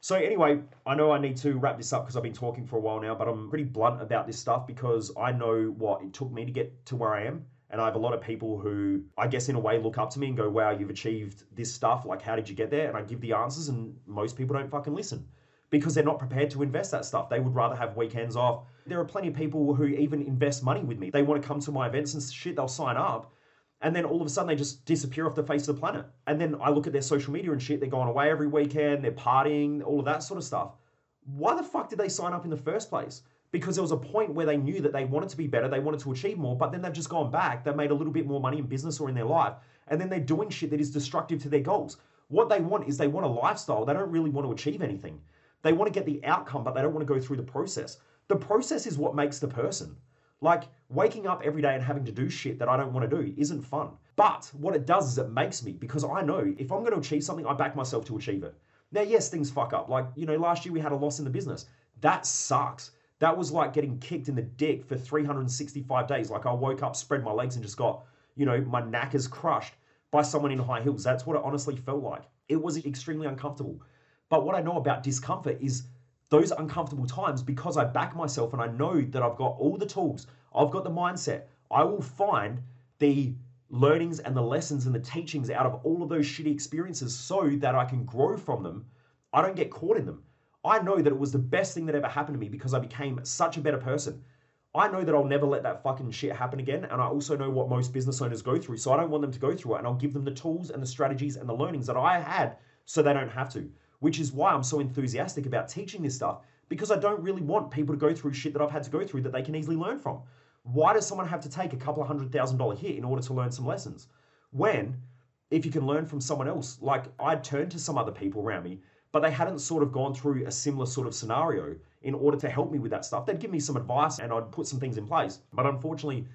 Speaker 1: So anyway, I know I need to wrap this up because I've been talking for a while now, but I'm pretty blunt about this stuff because I know what it took me to get to where I am. And I have a lot of people who, I guess, in a way, look up to me and go, wow, you've achieved this stuff. Like, how did you get there? And I give the answers, and most people don't fucking listen because they're not prepared to invest that stuff. They would rather have weekends off. There are plenty of people who even invest money with me. They want to come to my events and shit, they'll sign up. And then all of a sudden they just disappear off the face of the planet. And then I look at their social media and shit, they're going away every weekend, they're partying, all of that sort of stuff. Why the fuck did they sign up in the first place? Because there was a point where they knew that they wanted to be better, they wanted to achieve more, but then they've just gone back, they've made a little bit more money in business or in their life, and then they're doing shit that is destructive to their goals. What they want is they want a lifestyle, they don't really want to achieve anything. They want to get the outcome, but they don't want to go through the process. The process is what makes the person. Like waking up every day and having to do shit that I don't want to do isn't fun. But what it does is it makes me because I know if I'm going to achieve something, I back myself to achieve it. Now, yes, things fuck up. Like, you know, last year we had a loss in the business. That sucks. That was like getting kicked in the dick for 365 days. Like I woke up, spread my legs, and just got, you know, my knackers crushed by someone in high heels. That's what it honestly felt like. It was extremely uncomfortable. But what I know about discomfort is those uncomfortable times, because I back myself and I know that I've got all the tools, I've got the mindset, I will find the learnings and the lessons and the teachings out of all of those shitty experiences so that I can grow from them. I don't get caught in them. I know that it was the best thing that ever happened to me because I became such a better person. I know that I'll never let that fucking shit happen again. And I also know what most business owners go through. So I don't want them to go through it. And I'll give them the tools and the strategies and the learnings that I had so they don't have to which is why I'm so enthusiastic about teaching this stuff because I don't really want people to go through shit that I've had to go through that they can easily learn from. Why does someone have to take a couple of hundred thousand dollar hit in order to learn some lessons? When, if you can learn from someone else, like I'd turned to some other people around me, but they hadn't sort of gone through a similar sort of scenario in order to help me with that stuff. They'd give me some advice and I'd put some things in place. But unfortunately,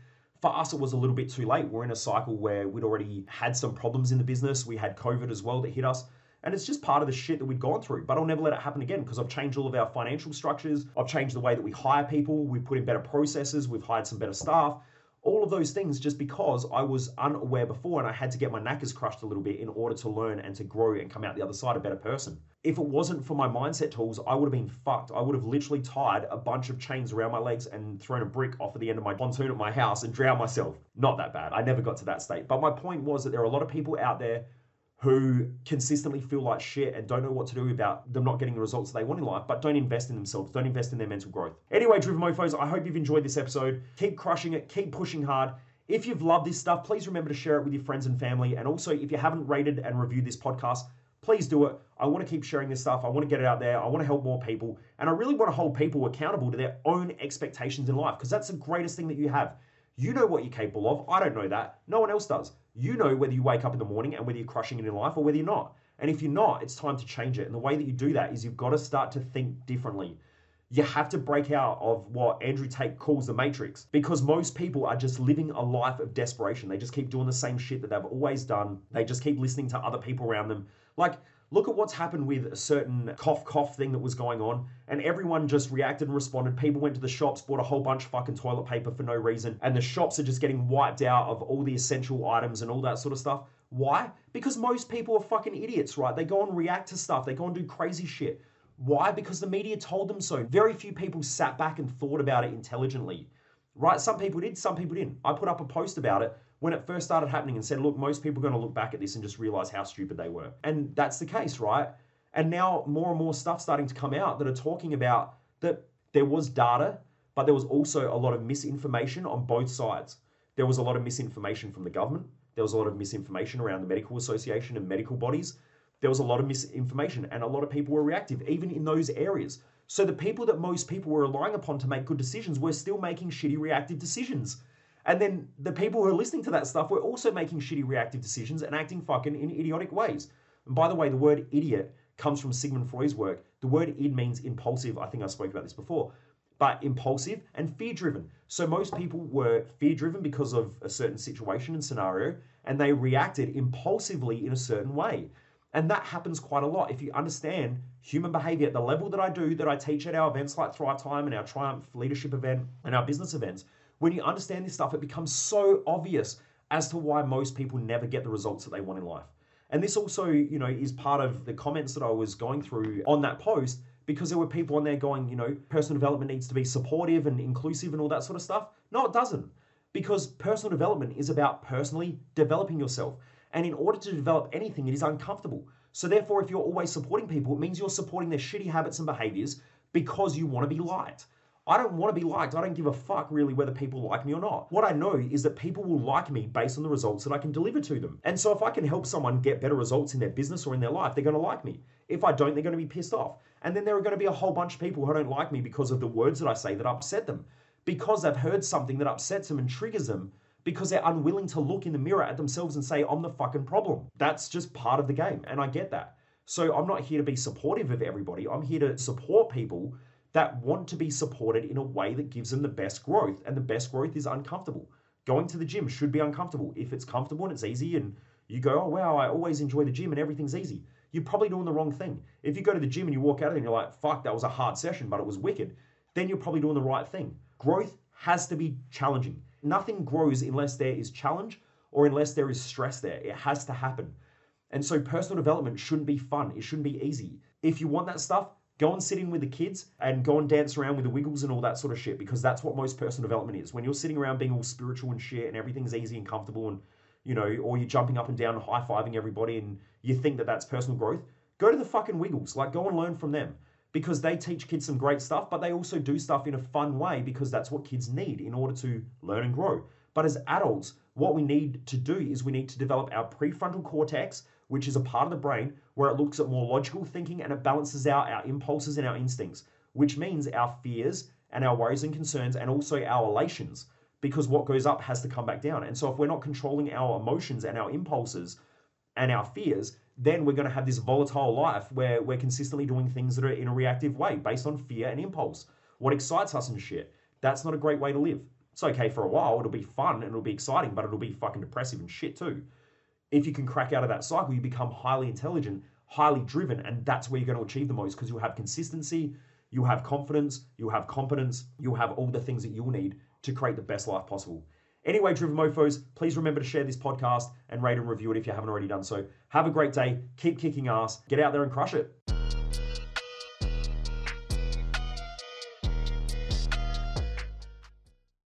Speaker 1: for us, it was a little bit too late. We're in a cycle where we'd already had some problems in the business. We had COVID as well that hit us. And it's just part of the shit that we've gone through. But I'll never let it happen again because I've changed all of our financial structures. I've changed the way that we hire people. We've put in better processes. We've hired some better staff. All of those things just because I was unaware before and I had to get my knackers crushed a little bit in order to learn and to grow and come out the other side a better person. If it wasn't for my mindset tools, I would have been fucked. I would have literally tied a bunch of chains around my legs and thrown a brick off at the end of my pontoon at my house and drowned myself. Not that bad. I never got to that state. But my point was that there are a lot of people out there who consistently feel like shit and don't know what to do about them not getting the results they want in life, but don't invest in themselves, don't invest in their mental growth. Anyway, Driven Mofos, I hope you've enjoyed this episode. Keep crushing it, keep pushing hard. If you've loved this stuff, please remember to share it with your friends and family. And also, if you haven't rated and reviewed this podcast, please do it. I want to keep sharing this stuff. I want to get it out there. I want to help more people. And I really want to hold people accountable to their own expectations in life because that's the greatest thing that you have. You know what you're capable of. I don't know that. No one else does. You know whether you wake up in the morning and whether you're crushing it in life or whether you're not. And if you're not, it's time to change it. And the way that you do that is you've got to start to think differently. You have to break out of what Andrew Tate calls the matrix because most people are just living a life of desperation. They just keep doing the same shit that they've always done. They just keep listening to other people around them. Like, Look at what's happened with a certain cough cough thing that was going on, and everyone just reacted and responded. People went to the shops, bought a whole bunch of fucking toilet paper for no reason, and the shops are just getting wiped out of all the essential items and all that sort of stuff. Why? Because most people are fucking idiots, right? They go and react to stuff, they go and do crazy shit. Why? Because the media told them so. Very few people sat back and thought about it intelligently. Right? Some people did, some people didn't. I put up a post about it when it first started happening and said, look, most people are going to look back at this and just realize how stupid they were. And that's the case, right? And now more and more stuff starting to come out that are talking about that there was data, but there was also a lot of misinformation on both sides. There was a lot of misinformation from the government. There was a lot of misinformation around the medical association and medical bodies. There was a lot of misinformation, and a lot of people were reactive, even in those areas. So the people that most people were relying upon to make good decisions were still making shitty reactive decisions. And then the people who are listening to that stuff were also making shitty reactive decisions and acting fucking in idiotic ways. And by the way, the word idiot comes from Sigmund Freud's work. The word id means impulsive. I think I spoke about this before. But impulsive and fear driven. So most people were fear driven because of a certain situation and scenario, and they reacted impulsively in a certain way. And that happens quite a lot. If you understand human behavior at the level that I do, that I teach at our events like Thrive Time and our Triumph Leadership event and our business events, when you understand this stuff, it becomes so obvious as to why most people never get the results that they want in life. And this also, you know, is part of the comments that I was going through on that post because there were people on there going, you know, personal development needs to be supportive and inclusive and all that sort of stuff. No, it doesn't. Because personal development is about personally developing yourself. And in order to develop anything, it is uncomfortable. So therefore, if you're always supporting people, it means you're supporting their shitty habits and behaviors because you want to be liked. I don't want to be liked. I don't give a fuck really whether people like me or not. What I know is that people will like me based on the results that I can deliver to them. And so if I can help someone get better results in their business or in their life, they're going to like me. If I don't, they're going to be pissed off. And then there are going to be a whole bunch of people who don't like me because of the words that I say that upset them. Because they've heard something that upsets them and triggers them because they're unwilling to look in the mirror at themselves and say, I'm the fucking problem. That's just part of the game. And I get that. So I'm not here to be supportive of everybody. I'm here to support people that want to be supported in a way that gives them the best growth. And the best growth is uncomfortable. Going to the gym should be uncomfortable. If it's comfortable and it's easy and you go, oh, wow, I always enjoy the gym and everything's easy, you're probably doing the wrong thing. If you go to the gym and you walk out of it and you're like, fuck, that was a hard session, but it was wicked, then you're probably doing the right thing. Growth has to be challenging. Nothing grows unless there is challenge or unless there is stress there. It has to happen. And so personal development shouldn't be fun. It shouldn't be easy. If you want that stuff, go and sit in with the kids and go and dance around with the wiggles and all that sort of shit because that's what most personal development is. When you're sitting around being all spiritual and shit and everything's easy and comfortable and, you know, or you're jumping up and down and high fiving everybody and you think that that's personal growth, go to the fucking wiggles. Like, go and learn from them because they teach kids some great stuff, but they also do stuff in a fun way because that's what kids need in order to learn and grow. But as adults, what we need to do is we need to develop our prefrontal cortex, which is a part of the brain where it looks at more logical thinking and it balances out our impulses and our instincts, which means our fears and our worries and concerns and also our elations, because what goes up has to come back down. And so if we're not controlling our emotions and our impulses and our fears, then we're going to have this volatile life where we're consistently doing things that are in a reactive way based on fear and impulse. What excites us and shit. That's not a great way to live. It's okay for a while, it'll be fun and it'll be exciting, but it'll be fucking depressive and shit too. If you can crack out of that cycle, you become highly intelligent, highly driven, and that's where you're going to achieve the most because you'll have consistency, you'll have confidence, you'll have competence, you'll have all the things that you'll need to create the best life possible. Anyway, Driven Mofos, please remember to share this podcast and rate and review it if you haven't already done so. Have a great day. Keep kicking ass. Get out there and crush it.